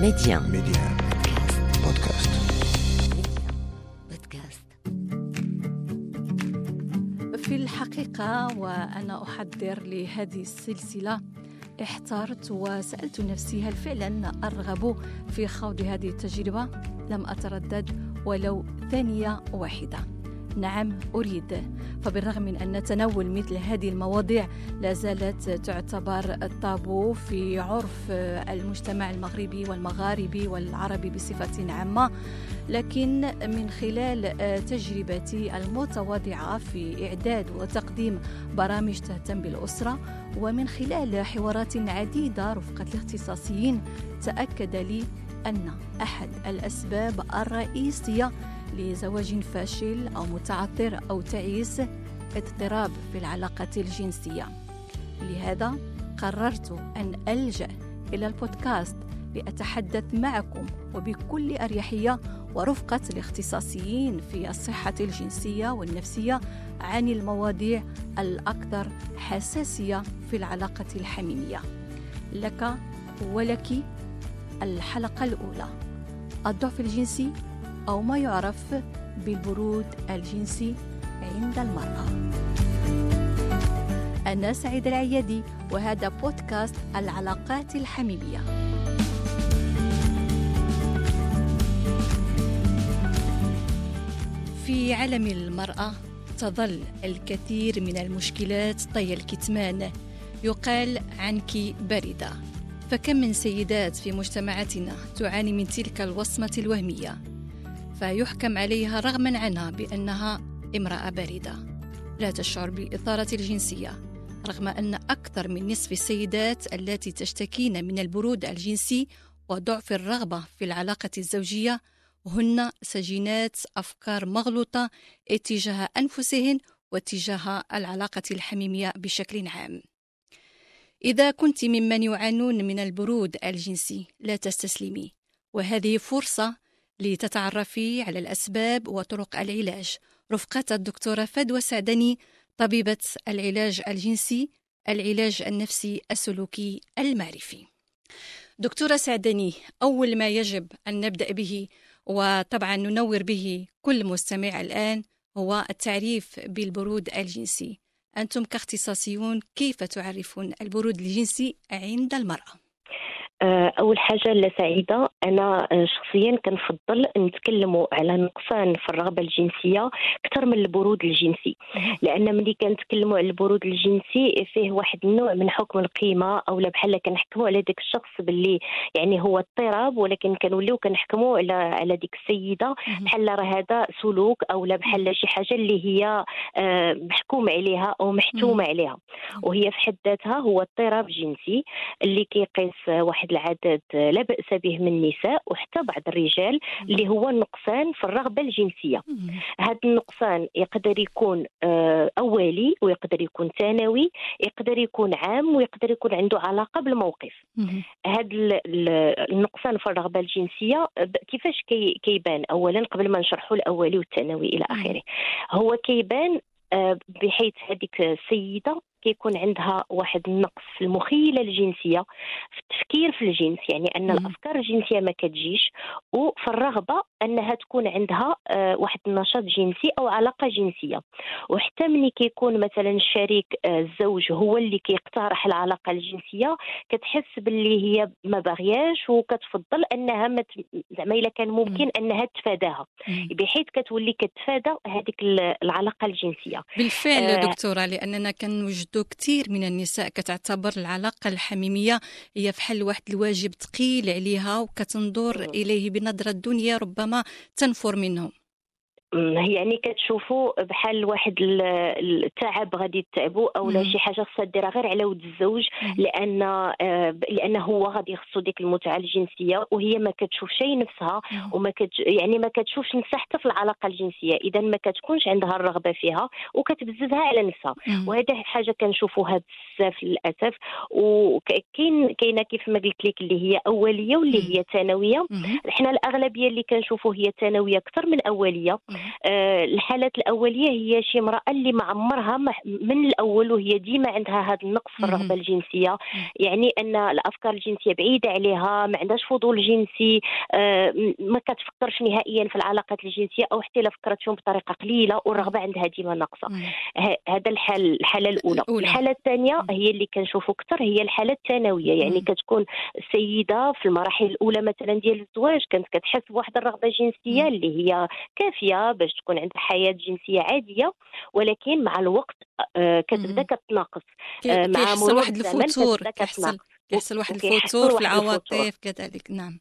Média. Média. Podcast. في الحقيقة وأنا أحضر لهذه السلسلة احترت وسألت نفسي هل فعلا أرغب في خوض هذه التجربة؟ لم أتردد ولو ثانية واحدة نعم أريد. فبالرغم من أن تناول مثل هذه المواضيع لا زالت تعتبر الطابو في عرف المجتمع المغربي والمغاربي والعربي بصفة عامة. لكن من خلال تجربتي المتواضعة في إعداد وتقديم برامج تهتم بالأسرة ومن خلال حوارات عديدة رفقة الاختصاصيين تأكد لي أن أحد الأسباب الرئيسية لزواج فاشل أو متعثر أو تعيس اضطراب في العلاقة الجنسية. لهذا قررت أن ألجأ إلى البودكاست لأتحدث معكم وبكل أريحية ورفقة الاختصاصيين في الصحة الجنسية والنفسية عن المواضيع الأكثر حساسية في العلاقة الحميمية. لك ولك الحلقة الأولى. الضعف الجنسي أو ما يعرف بالبرود الجنسي عند المرأة. أنا سعيد العيادي وهذا بودكاست العلاقات الحميمية. في عالم المرأة تظل الكثير من المشكلات طي الكتمان. يقال عنك باردة فكم من سيدات في مجتمعاتنا تعاني من تلك الوصمة الوهمية؟ فيحكم عليها رغما عنها بأنها امرأة باردة. لا تشعر بالإثارة الجنسية رغم أن أكثر من نصف السيدات التي تشتكين من البرود الجنسي وضعف الرغبة في العلاقة الزوجية هن سجينات أفكار مغلوطة اتجاه أنفسهن واتجاه العلاقة الحميمية بشكل عام. إذا كنت ممن يعانون من البرود الجنسي لا تستسلمي وهذه فرصة لتتعرفي على الأسباب وطرق العلاج. رفقة الدكتورة فدوى سعدني طبيبة العلاج الجنسي العلاج النفسي السلوكي المعرفي. دكتورة سعدني أول ما يجب أن نبدأ به وطبعا ننور به كل مستمع الآن هو التعريف بالبرود الجنسي. أنتم كاختصاصيون كيف تعرفون البرود الجنسي عند المرأة؟ أول حاجة لا سعيدة. أنا شخصيا كنفضل نتكلموا على نقصان في الرغبة الجنسية أكثر من البرود الجنسي. لأن ملي كنتكلموا على البرود الجنسي فيه واحد النوع من حكم القيمة أو بحال كنحكموا على داك الشخص باللي يعني هو اضطراب ولكن كنوليو كنحكموا على على ديك السيدة. بحال راه هذا سلوك أو بحال شي حاجة اللي هي محكوم عليها أو محتوم عليها. وهي في حد ذاتها هو اضطراب جنسي اللي كيقيس واحد العدد لا بأس به من النساء وحتى بعض الرجال اللي هو النقصان في الرغبة الجنسية. هذا النقصان يقدر يكون أولي ويقدر يكون ثانوي يقدر يكون عام ويقدر يكون عنده علاقة بالموقف. هذا النقصان في الرغبة الجنسية كيفاش كيبان؟ أولا قبل ما نشرحوا الأولي والثانوي إلى آخره. هو كيبان بحيث هذيك السيدة كيكون عندها واحد النقص في المخيلة الجنسية في التفكير في الجنس يعني أن الأفكار الجنسية ما كتجيش وفي الرغبة أنها تكون عندها واحد النشاط جنسي أو علاقة جنسية. وحتى ملي كيكون مثلا الشريك الزوج هو اللي كيقترح العلاقة الجنسية كتحس باللي هي ما باغياش وكتفضل أنها. زعما إلا كان ممكن أنها تفاداها. بحيث كتولي كتفادى هذيك العلاقة الجنسية. بالفعل آه دكتورة لأننا كنوجدوا كثير من النساء كتعتبر العلاقة الحميمية هي فحال واحد الواجب ثقيل عليها وكتنظر إليه بنظرة الدنيا ربما تنفر منهم. يعني كتشوفوا بحال واحد التعب غادي يتعبوا أو لا شي حاجة خصها ديرها غير على ود الزوج لأن لأن هو غادي يخصو ديك المتعة الجنسية وهي ما كتشوفش نفسها وما كتش يعني ما كتشوفش نفسها حتى في العلاقة الجنسية إذا ما كتكونش عندها الرغبة فيها وكتبززها على نفسها. وهذه حاجة كنشوفوها بزاف للأسف. وكاين كاينة كيف ما قلت لك اللي هي أولية واللي هي ثانوية. حنا الأغلبية اللي كنشوفوا هي ثانوية أكثر من أولية. آه، الحالات الأولية هي شي امرأة اللي ما عمرها من الأول وهي ديما عندها هذا النقص في الرغبة الجنسية. يعني أن الأفكار الجنسية بعيدة عليها ما عندهاش فضول جنسي آه، ما كتفكرش نهائيا في العلاقات الجنسية أو حتى إلا فكرت فيهم بطريقة قليلة والرغبة عندها ديما ناقصة. هذا الحال الحالة الأولى. الحالة الثانية هي اللي كنشوفوا أكثر هي الحالة الثانوية. يعني كتكون السيده في المراحل الأولى مثلا ديال الزواج كانت كتحس بواحد الرغبة جنسية اللي هي كافية باش تكون عندها حياة جنسية عادية ولكن مع الوقت آه، كتبدأ كتناقص آه، مع مرور واحد الفتور كيحصل كيحصل واحد الفتور في العواطف كذلك نعم.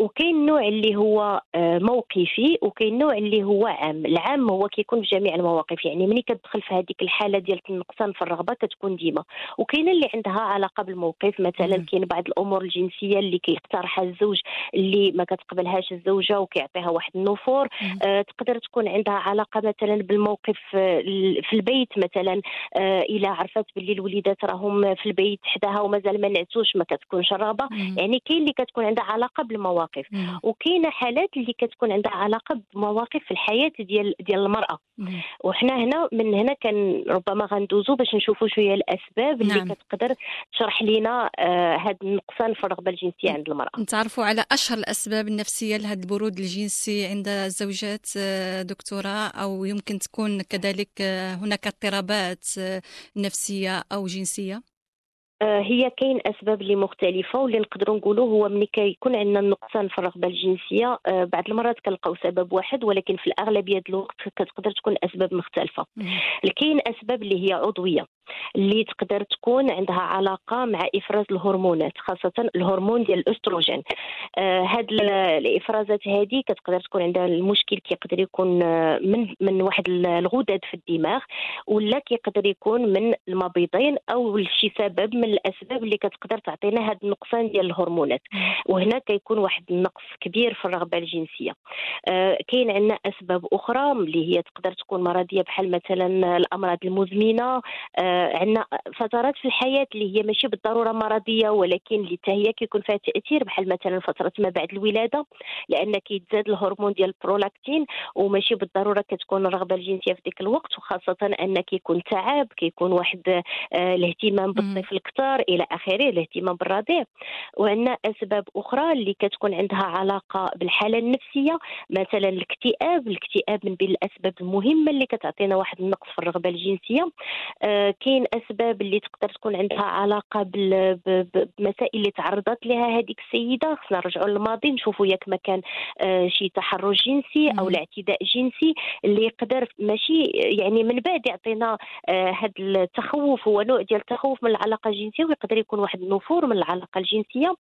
وكاين نوع اللي هو آه موقفي وكاين نوع اللي هو عام. العام هو كيكون في جميع المواقف. يعني ملي كتدخل في هذيك الحالة ديال النقصان في الرغبة كتكون ديما. وكاين اللي عندها علاقة بالموقف. مثلا كاين بعض الأمور الجنسية اللي كيقترحها الزوج اللي ما كتقبلهاش الزوجة وكيعطيها واحد النفور. آه تقدر تكون عندها علاقة مثلا بالموقف آه، في البيت مثلا. آه إلا عرفت باللي الوليدات راهم في البيت حداها ومازال ما نعسوش ما كتكونش الرغبه يعني كاين اللي كتكون عندها علاقة بالمواقف. وكاينة حالات اللي كتكون عندها علاقة بمواقف في الحياة ديال ديال المرأة. وحنا هنا من هنا كان ربما غندوزو باش نشوفوا شوية الأسباب اللي نعم. كتقدر تشرح لنا آه هذا النقصان في الرغبة الجنسية عند المرأة. نتعرفوا على أشهر الأسباب النفسية لهذا البرود الجنسي عند الزوجات آه، دكتورة أو يمكن تكون كذلك آه، هناك اضطرابات آه، نفسية أو جنسية. آه، هي كاين أسباب اللي مختلفة واللي نقدروا نقولوا هو ملي كيكون عندنا النقصان في الرغبه الجنسية آه، بعض المرات كنلقاو سبب واحد ولكن في الأغلبية الوقت كتقدر تكون أسباب مختلفة. كاين أسباب اللي هي عضوية. اللي تقدر تكون عندها علاقة مع إفراز الهرمونات خاصة الهرمون ديال الأستروجين. آه هاد الإفرازات هذه كتقدر تكون عندها المشكل كيقدر يكون آه، من من واحد الغدد في الدماغ ولا كيقدر يكون من المبيضين أو شي سبب من الأسباب اللي كتقدر تعطينا هذا النقصان ديال الهرمونات. وهنا كيكون واحد النقص كبير في الرغبة الجنسية. آه كاين عندنا أسباب أخرى اللي هي تقدر تكون مرضية بحال مثلا الأمراض المزمنة عندنا فترات في الحياة اللي هي ماشي بالضرورة مرضية ولكن اللي هي كيكون فيها تأثير بحال مثلا فترة ما بعد الولادة لأن كيتزاد الهرمون ديال البرولاكتين وماشي بالضرورة كتكون الرغبة الجنسية في ذاك الوقت وخاصة أن كيكون تعب كيكون واحد آه الاهتمام بالطفل أكثر إلى آخره الاهتمام بالرضيع. وعندنا أسباب أخرى اللي كتكون عندها علاقة بالحالة النفسية مثلا الاكتئاب الاكتئاب من بين الأسباب المهمة اللي كتعطينا واحد النقص في الرغبة الجنسية. آه كاين أسباب اللي تقدر تكون عندها علاقة بمسائل اللي تعرضت لها هذيك السيدة؟ خصنا نرجعوا للماضي نشوفوا ياك ما كان آه، شي تحرش جنسي أو الاعتداء جنسي اللي يقدر ماشي يعني من بعد يعطينا هذا آه، التخوف هو نوع ديال التخوف من العلاقة الجنسية ويقدر يكون واحد النفور من العلاقة الجنسية.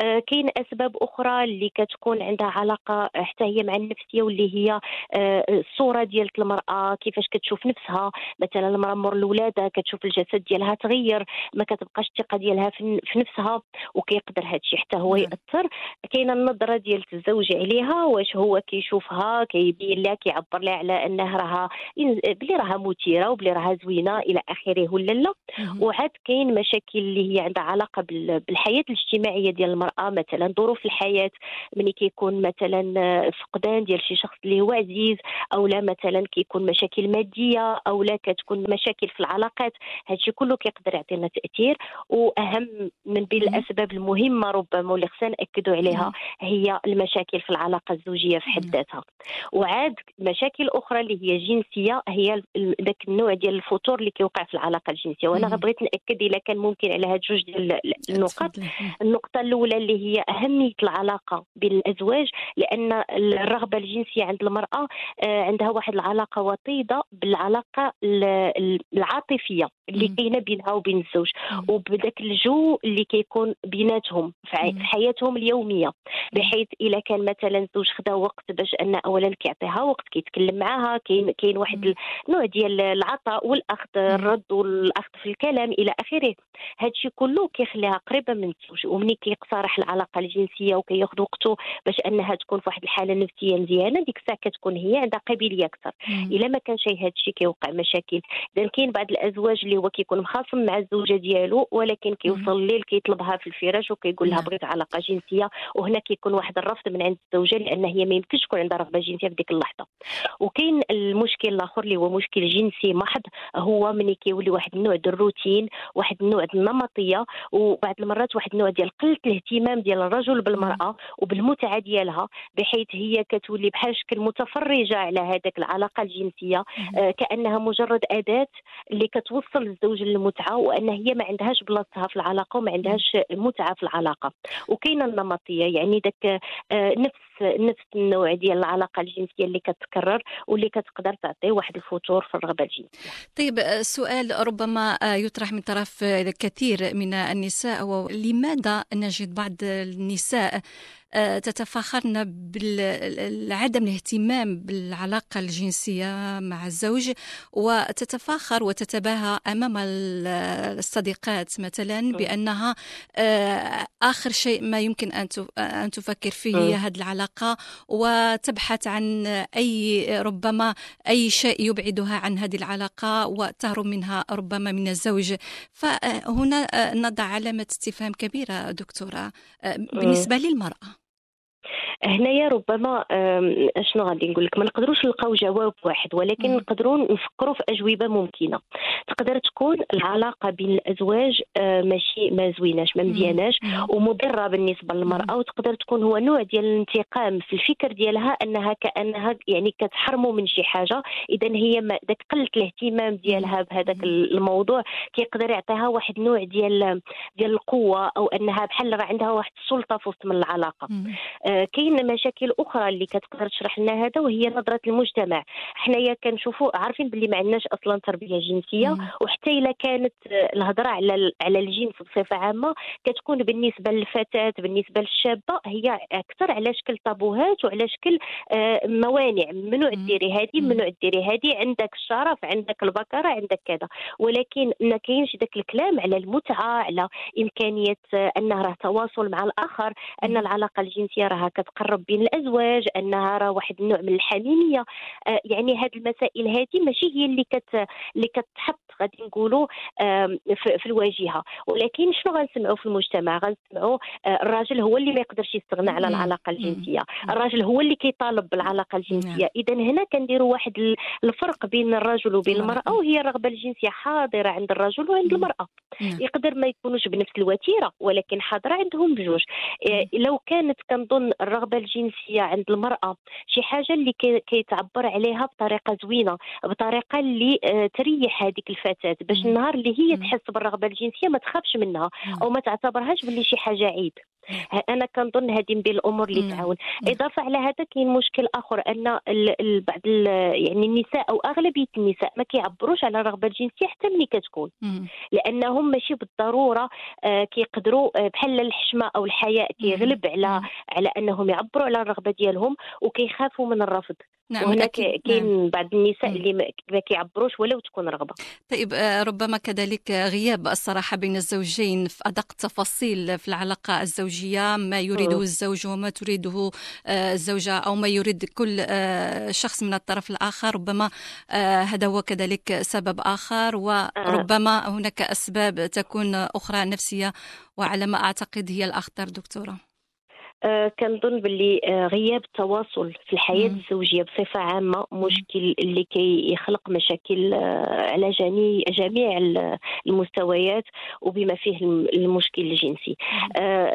آه، كاين أسباب أخرى اللي كتكون عندها علاقة حتى هي مع النفسية واللي هي الصورة ديال المرأة كيفاش كتشوف نفسها. مثلا المرأة مور الولادة كتشوف الجسد ديالها تغير ما كتبقاش الثقة ديالها في نفسها وكيقدر هذا الشيء حتى هو نعم. يأثر كاينة النظرة ديال الزوج عليها واش هو كيشوفها كيبين لها كيعبر لها على أنها راها بلي راها مثيرة وبلي راها زوينة إلى آخره ولا لا. وعاد كاين مشاكل اللي هي عندها علاقة بالحياة الاجتماعية ديال المرأة مثلا ظروف الحياة ملي كيكون مثلا فقدان ديال شي شخص اللي هو عزيز أو لا مثلا كيكون مشاكل مادية أو لا كتكون مشاكل في العلاقات. هادشي كله كيقدر يعطينا تأثير وأهم من بين الأسباب المهمة ربما واللي خصنا نأكدوا عليها هي المشاكل في العلاقة الزوجية في حد ذاتها. وعاد مشاكل أخرى اللي هي جنسية هي ذاك النوع ديال الفتور اللي كيوقع في العلاقة الجنسية. وأنا بغيت نأكد اذا كان ممكن على هاد جوج ديال النقط النقطة الأولى اللي هي أهمية العلاقة بين الأزواج لأن الرغبة الجنسية عند المرأة آه، عندها واحد العلاقة وطيدة بالعلاقة العاطفية. 기업 اللي كاينة بينها وبين الزوج وبداك الجو اللي كيكون بيناتهم في حياتهم اليومية. بحيث إلا كان مثلا الزوج خدا وقت باش أن اولا كيعطيها وقت كيتكلم معها كاين كاين واحد النوع ديال العطاء والأخذ الرد والأخذ في الكلام إلى آخره. هذا الشيء كله كيخليها قريبة من الزوج. ومني كيقترح العلاقة الجنسية وكياخذ وقته باش أنها تكون في واحد الحالة نفسية مزيانة ديك الساعة كتكون هي عندها قابلية أكثر. إلا ما كانش هذا الشيء كيوقع مشاكل. اذا كاين بعض الأزواج اللي هو كيكون مخاصم مع الزوجة ديالو ولكن كيوصل الليل كيطلبها في الفراش وكيقول لها. بغيت علاقة جنسية وهنا يكون واحد الرفض من عند الزوجة لأن هي ما يمكنش تكون عندها رغبة جنسية في ديك اللحظة. وكاين المشكل الآخر اللي هو مشكل جنسي محض هو من كيولي واحد النوع ديال الروتين واحد النوع ديال النمطية وبعض المرات واحد النوع ديال قلة الاهتمام ديال الرجل بالمرأة وبالمتعة ديالها بحيث هي كتولي بحال شكل متفرجة على هذاك العلاقة الجنسية. آه كأنها مجرد أداة اللي كتوصل الزوج للمتعه وأن هي ما عندهاش بلاصتها في العلاقة وما عندهاش متعة في العلاقة وكاينة النمطية يعني داك آه نفس نفس النوع ديال العلاقة الجنسية اللي كتكرر واللي كتقدر تعطي واحد الفتور في الرغبة الجنسية. طيب سؤال ربما يطرح من طرف كثير من النساء ولماذا نجد بعض النساء آه، تتفاخرن بعدم الاهتمام بالعلاقة الجنسية مع الزوج وتتفاخر وتتباهى أمام الصديقات مثلا بأنها آه، آخر شيء ما يمكن أن تفكر فيه هي هذه العلاقة وتبحث عن أي ربما أي شيء يبعدها عن هذه العلاقة وتهرب منها ربما من الزوج. فهنا نضع علامة استفهام كبيرة دكتورة آه، بالنسبة للمرأة. هنايا ربما شنو غادي نقول لك؟ ما نقدروش نلقاو جواب واحد ولكن نقدروا نفكروا في أجوبة ممكنة. تقدر تكون العلاقة بين الأزواج آه، ماشي ما زويناش ما مزياناش ومضرة بالنسبة للمرأة وتقدر تكون هو نوع ديال الانتقام في الفكر ديالها أنها كأنها يعني كتحرموا من شي حاجة. اذا هي داك قله الاهتمام ديالها بهذاك الموضوع كيقدر يعطيها واحد نوع ديال ديال القوة أو أنها بحال راه عندها واحد السلطة في وسط من العلاقة. كاين مشاكل أخرى اللي كتقدر تشرح لنا هذا وهي نظرة المجتمع. حنايا كنشوفوا عارفين باللي ما عندناش أصلا تربية جنسية مم. وحتى إلا كانت الهضرة على على الجنس بصفة عامة كتكون بالنسبة للفتاة بالنسبة للشابة هي أكثر على شكل طابوهات وعلى شكل آه، موانع. ممنوع ديري هذه ممنوع ديري هذه عندك الشرف عندك البكرة عندك كذا. ولكن ما كاينش ذاك الكلام على المتعة على إمكانية أنه راه تواصل مع الآخر أن العلاقة الجنسية كتقرب بين الأزواج أنها راه واحد النوع من الحميمية. آه يعني هذه المسائل هذه ماشي هي اللي كت اللي كتحط غادي نقولوا في الواجهة. ولكن شنو غنسمعوا في المجتمع؟ غنسمعوا آه الراجل هو اللي ما يقدرش يستغنى على العلاقة الجنسية. الراجل هو اللي كيطالب بالعلاقة الجنسية. نعم. اذا هنا كنديروا واحد الفرق بين الرجل وبين المرأة وهي الرغبة الجنسية حاضرة عند الرجل وعند المرأة. نعم. يقدر ما يكونوش بنفس الوتيرة ولكن حاضرة عندهم بجوج. آه، لو كانت كنظن الرغبة الجنسية عند المرأة شي حاجة اللي كيتعبر عليها بطريقة زوينة بطريقة اللي آه، تريح هذيك الفتاة باش النهار اللي هي تحس بالرغبة الجنسية ما تخافش منها أو ما تعتبرهاش باللي شي حاجة عيب. أنا كنظن هذه من بين الأمور اللي تعاون. إضافة على هذا كاين مشكل آخر أن بعض يعني النساء أو أغلبية النساء ما كيعبروش على الرغبة الجنسية حتى ملي كتكون. لأنهم ماشي بالضرورة آه، كيقدروا آه، بحال الحشمة أو الحياء كيغلب على على أنهم يعبروا على الرغبة ديالهم وكيخافوا من الرفض. نعم وهنا كاين نعم. بعض النساء اللي ما كيعبروش ولو تكون رغبة. طيب آه، ربما كذلك غياب الصراحة بين الزوجين في أدق التفاصيل في العلاقة الزوجية ما يريده الزوج وما تريده آه، الزوجة أو ما يريد كل آه، شخص من الطرف الآخر. ربما هذا هو كذلك سبب آخر. وربما هناك أسباب تكون أخرى نفسية وعلى ما أعتقد هي الأخطر دكتورة. كنظن باللي آه، غياب التواصل في الحياة مم. الزوجية بصفة عامة مشكل اللي كيخلق مشاكل آه، على جميع جميع المستويات وبما فيه المشكل الجنسي.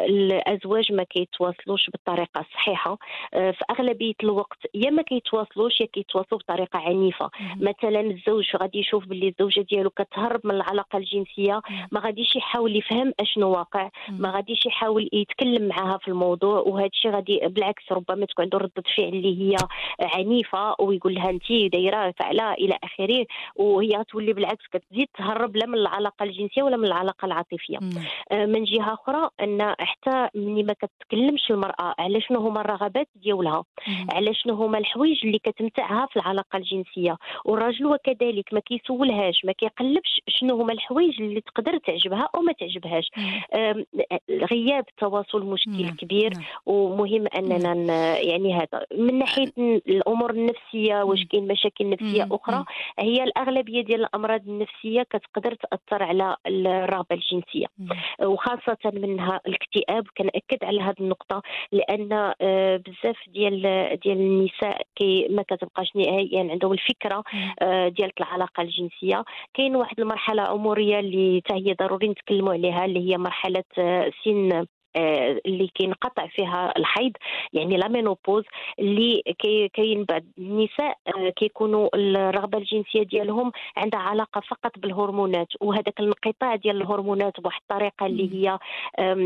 الأزواج ما كيتواصلوش بالطريقة الصحيحة. في أغلبية الوقت يا ما كيتواصلوش يا كيتواصلوا بطريقة عنيفة. مم. مثلا الزوج غادي يشوف باللي الزوجة ديالو كتهرب من العلاقة الجنسية ما غاديش يحاول يفهم أشنو واقع ما غاديش يحاول يتكلم معها في الموضوع. وهذا الشيء غادي بالعكس ربما تكون عنده ردة فعل اللي هي عنيفة ويقول لها أنت دايره فعلا إلى آخره وهي تولي بالعكس كتزيد تهرب لا من العلاقة الجنسية ولا من العلاقة العاطفية. آه، من جهة أخرى أن حتى ملي ما كتكلمش المرأة على شنو هما الرغبات ديالها على شنو هما الحوايج اللي كتمتعها في العلاقة الجنسية. والراجل وكذلك ما كيسولهاش ما كيقلبش شنو هما الحوايج اللي تقدر تعجبها أو ما تعجبهاش. غياب التواصل مشكل كبير. ومهم أننا يعني هذا. من ناحية الأمور النفسية واش كاين مشاكل نفسية أخرى هي الأغلبية ديال الأمراض النفسية كتقدر تأثر على الرغبة الجنسية. وخاصة منها الاكتئاب كنأكد على هذه النقطة لأن آه، بزاف ديال ديال النساء كي ما كتبقاش نهائيا عندهم الفكرة آه، ديال العلاقة الجنسية. كاين واحد المرحلة عمريه اللي حتى هي ضروري نتكلموا عليها اللي هي مرحلة آه، سن اللي كينقطع فيها الحيض يعني لا مينوبوز اللي كاين بعض النساء آه، كيكونوا الرغبة الجنسية ديالهم عندها علاقة فقط بالهرمونات وهذاك الانقطاع ديال الهرمونات بواحد الطريقة اللي هي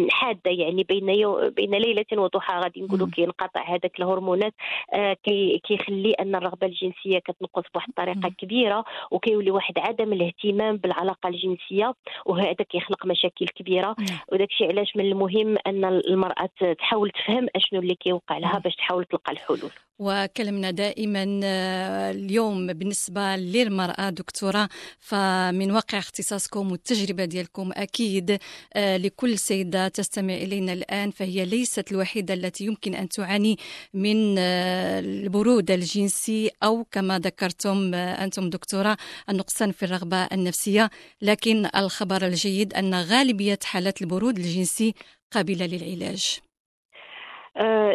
حادة يعني بين يو بين ليلة وضحى غادي نقولوا كينقطع هذاك الهرمونات آه، كيخلي أن الرغبة الجنسية كتنقص بواحد الطريقة كبيرة وكيولي واحد عدم الاهتمام بالعلاقة الجنسية وهذا كيخلق مشاكل كبيرة. وداك الشيء علاش من المهم أن المرأة تحاول تفهم أشنو اللي كيوقع لها باش تحاول تلقى الحلول. وكلمنا دائما آه، اليوم بالنسبة للمرأة دكتورة فمن واقع اختصاصكم والتجربة ديالكم أكيد آه، لكل سيدة تستمع إلينا الآن فهي ليست الوحيدة التي يمكن أن تعاني من آه، البرود الجنسي أو كما ذكرتم أنتم دكتورة النقصان في الرغبة النفسية. لكن الخبر الجيد أن غالبية حالات البرود الجنسي قابلة للعلاج.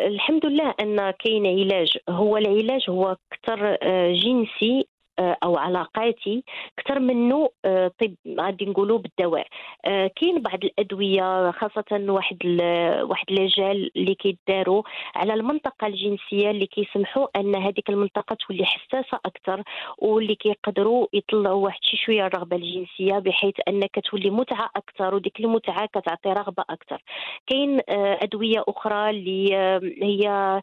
الحمد لله أن كاين علاج. هو العلاج هو أكثر أه جنسي آه، أو علاقاتي أكثر منه آه، طب غادي نقولوا بالدواء. آه، كاين بعض الأدوية خاصة واحد واحد لجال اللي كيداروا على المنطقة الجنسية اللي كيسمحوا أن هذيك المنطقة تولي حساسة أكثر واللي كيقدروا يطلعوا واحد شي شوية الرغبة الجنسية بحيث أنك تولي متعة أكثر وديك المتعة كتعطي رغبة أكثر. كاين أدوية أخرى اللي هي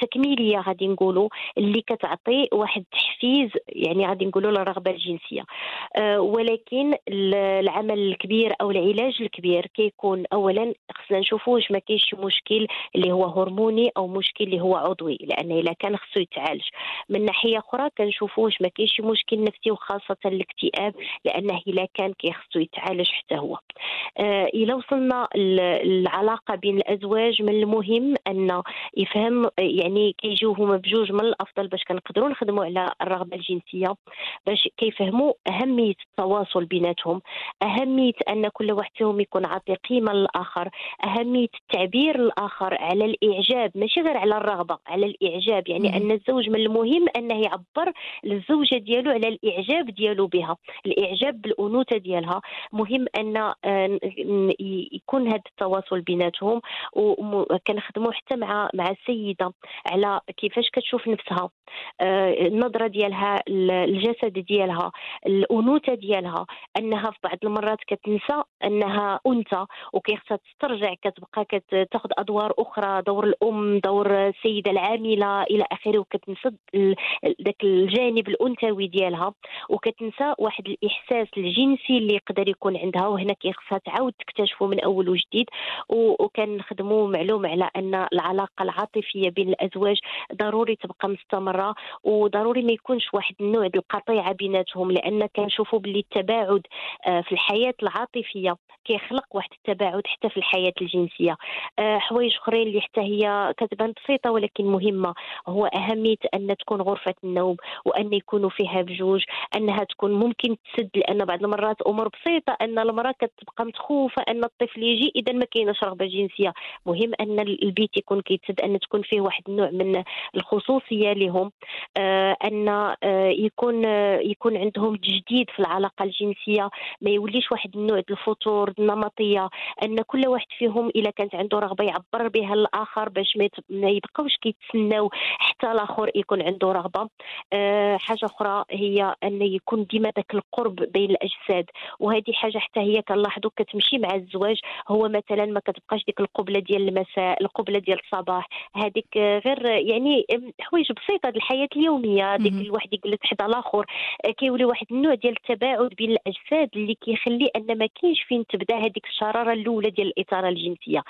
تكميلية غادي نقولوا اللي كتعطي واحد التحفيز يعني يعني غادي نقولوا الرغبه الجنسية. أه ولكن العمل الكبير أو العلاج الكبير كيكون اولا خصنا نشوفوا واش ما كاينش مشكل اللي هو هرموني أو مشكل اللي هو عضوي لأن إلا كان خصو يتعالج. من ناحية أخرى كنشوفوا واش ما كاينش مشكل نفسي وخاصة الاكتئاب لأنه إلا كان كيخصو يتعالج حتى هو. أه إلا وصلنا العلاقه بين الأزواج من المهم أن يفهم يعني كيجيو هما بجوج من الأفضل باش كنقدروا نخدموا على الرغبة الجنسية. باش كيفهموا أهمية التواصل بيناتهم أهمية أن كل واحد فيهم يكون عاطي قيمة للآخر أهمية التعبير للاخر على الإعجاب ماشي غير على الرغبة على الإعجاب. يعني مم. أن الزوج من المهم أنه يعبر للزوجة ديالو على الإعجاب ديالو بها الإعجاب بالأنوثة ديالها. مهم أن آه، يكون هذا التواصل بيناتهم. وكنخدموا حتى مع مع السيدة على كيفاش كتشوف نفسها آه، النظرة ديالها الجسد ديالها الأنوثة ديالها أنها في بعض المرات كتنسى أنها أنثى وكيخصها تسترجع كتبقى كتاخذ أدوار أخرى دور الأم دور السيدة العاملة إلى آخره وكتنسى ذاك الجانب الأنثوي ديالها وكتنسى واحد الإحساس الجنسي اللي يقدر يكون عندها وهنا كيخصها تعاود تكتشفه من أول وجديد وكنخدموا معلوم على أن العلاقة العاطفية بين الأزواج ضروري تبقى مستمرة وضروري ما يكونش واحد ديال القطيعة بيناتهم لأن كنشوفوا باللي التباعد آه، في الحياة العاطفية كيخلق واحد التباعد حتى في الحياة الجنسية. آه، حوايج أخرين اللي حتى هي كتبان بسيطة ولكن مهمة هو أهمية أن تكون غرفة النوم وأن يكونوا فيها بجوج أنها تكون ممكن تسد لأن بعض المرات أمور بسيطة أن المرأة كتبقى متخوفة أن الطفل يجي إذا ما كاينش رغبة جنسية. مهم أن البيت يكون كيتسد أن تكون فيه واحد النوع من الخصوصية لهم. آه، أن يكون يكون عندهم تجديد في العلاقة الجنسية ما يوليش واحد النوع الفتور النمطية أن كل واحد فيهم اذا كانت عنده رغبة يعبر بها الآخر باش ما يبقاوش كيتسناو حتى الآخر يكون عنده رغبة. أه حاجة أخرى هي أن يكون ديما ذاك القرب بين الأجساد وهذه حاجة حتى هي كنلاحظوا كتمشي مع الزواج هو مثلا ما كتبقاش ديك القبلة ديال المساء القبلة ديال الصباح هذيك غير يعني حوايج بسيطة الحياة اليومية ديك الواحد يقول لك واحد على الآخر كيولي واحد النوع ديال التباعد بين الأجساد اللي كيخلي أن ما كاينش فين تبدأ هذيك الشرارة الأولى ديال الاثاره الجنسية.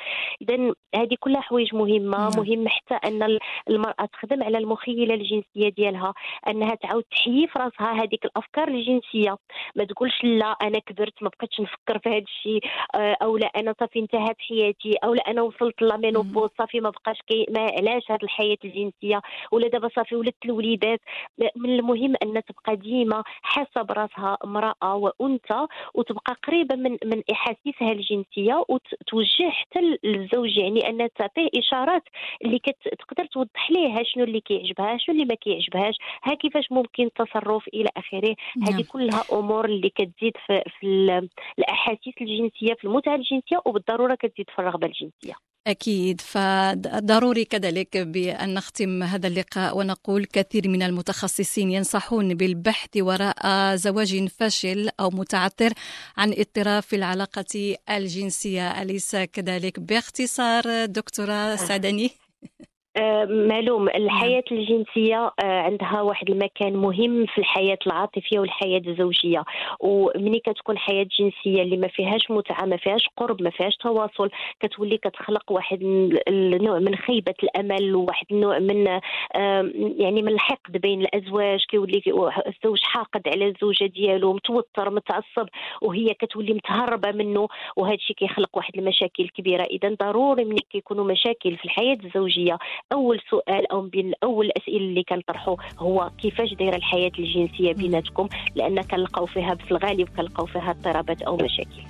اذا هذه كلها حوايج مهمة نعم. مهم حتى أن المرأة تخدم على المخيلة الجنسية ديالها أنها تعاود تحيي في راسها هذيك الأفكار الجنسية. ما تقولش لا أنا كبرت ما بقيتش نفكر في هذا الشيء آه، أو لا أنا صافي انتهت حياتي أو لا أنا وصلت لامينوبوز صافي ما بقاش كي ما علاش هذه الحياة الجنسية؟ ولا دابا صافي ولدت الوليدات. من المهم ان تبقى ديما حاسه براسها امرأة وأنثى وتبقى قريبة من من إحاسيسها الجنسية وتوجه حتى للزوج يعني أن تعطيه إشارات اللي كتقدر توضح ليه شنو اللي كيعجبها شنو اللي ما كيعجبهاش ها كيفاش ممكن التصرف إلى آخره. هذه نعم. كلها أمور اللي كتزيد في, في ال- الأحاسيس الجنسية في المتعة الجنسية وبالضرورة كتزيد في الرغبة الجنسية. أكيد. فضروري كذلك بأن نختم هذا اللقاء ونقول كثير من المتخصصين ينصحون بالبحث وراء زواج فاشل أو متعثر عن اضطراب في العلاقة الجنسية. أليس كذلك؟ باختصار دكتورة سعدني معلوم الحياة الجنسية آه، عندها واحد المكان مهم في الحياة العاطفية والحياة الزوجية. ومني كتكون حياة جنسية اللي ما فيهاش متعة ما فيهاش قرب ما فيهاش تواصل كتولي كتخلق واحد النوع من خيبة الأمل وواحد النوع من يعني من الحقد بين الأزواج. كيولي الزوج حاقد على الزوجة ديالو متوتر متعصب وهي كتولي متهربة منه. وهذا الشيء كيخلق واحد المشاكل كبيرة. إذا ضروري ملي كيكونوا مشاكل في الحياة الزوجية أول سؤال أو من اول الأسئلة اللي كنطرحوا هو كيفاش دايرة الحياة الجنسية بيناتكم؟ لأن كنلقاو فيها في الغالب كنلقاو فيها اضطرابات أو مشاكل.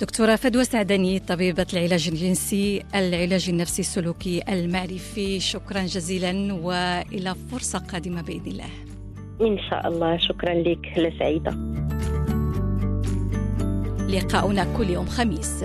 دكتورة فدوى سعدني طبيبة العلاج الجنسي العلاج النفسي السلوكي المعرفي شكرا جزيلا وإلى فرصة قادمة بإذن الله. إن شاء الله. شكرا لك لسعيدة. لقاؤنا كل يوم خميس.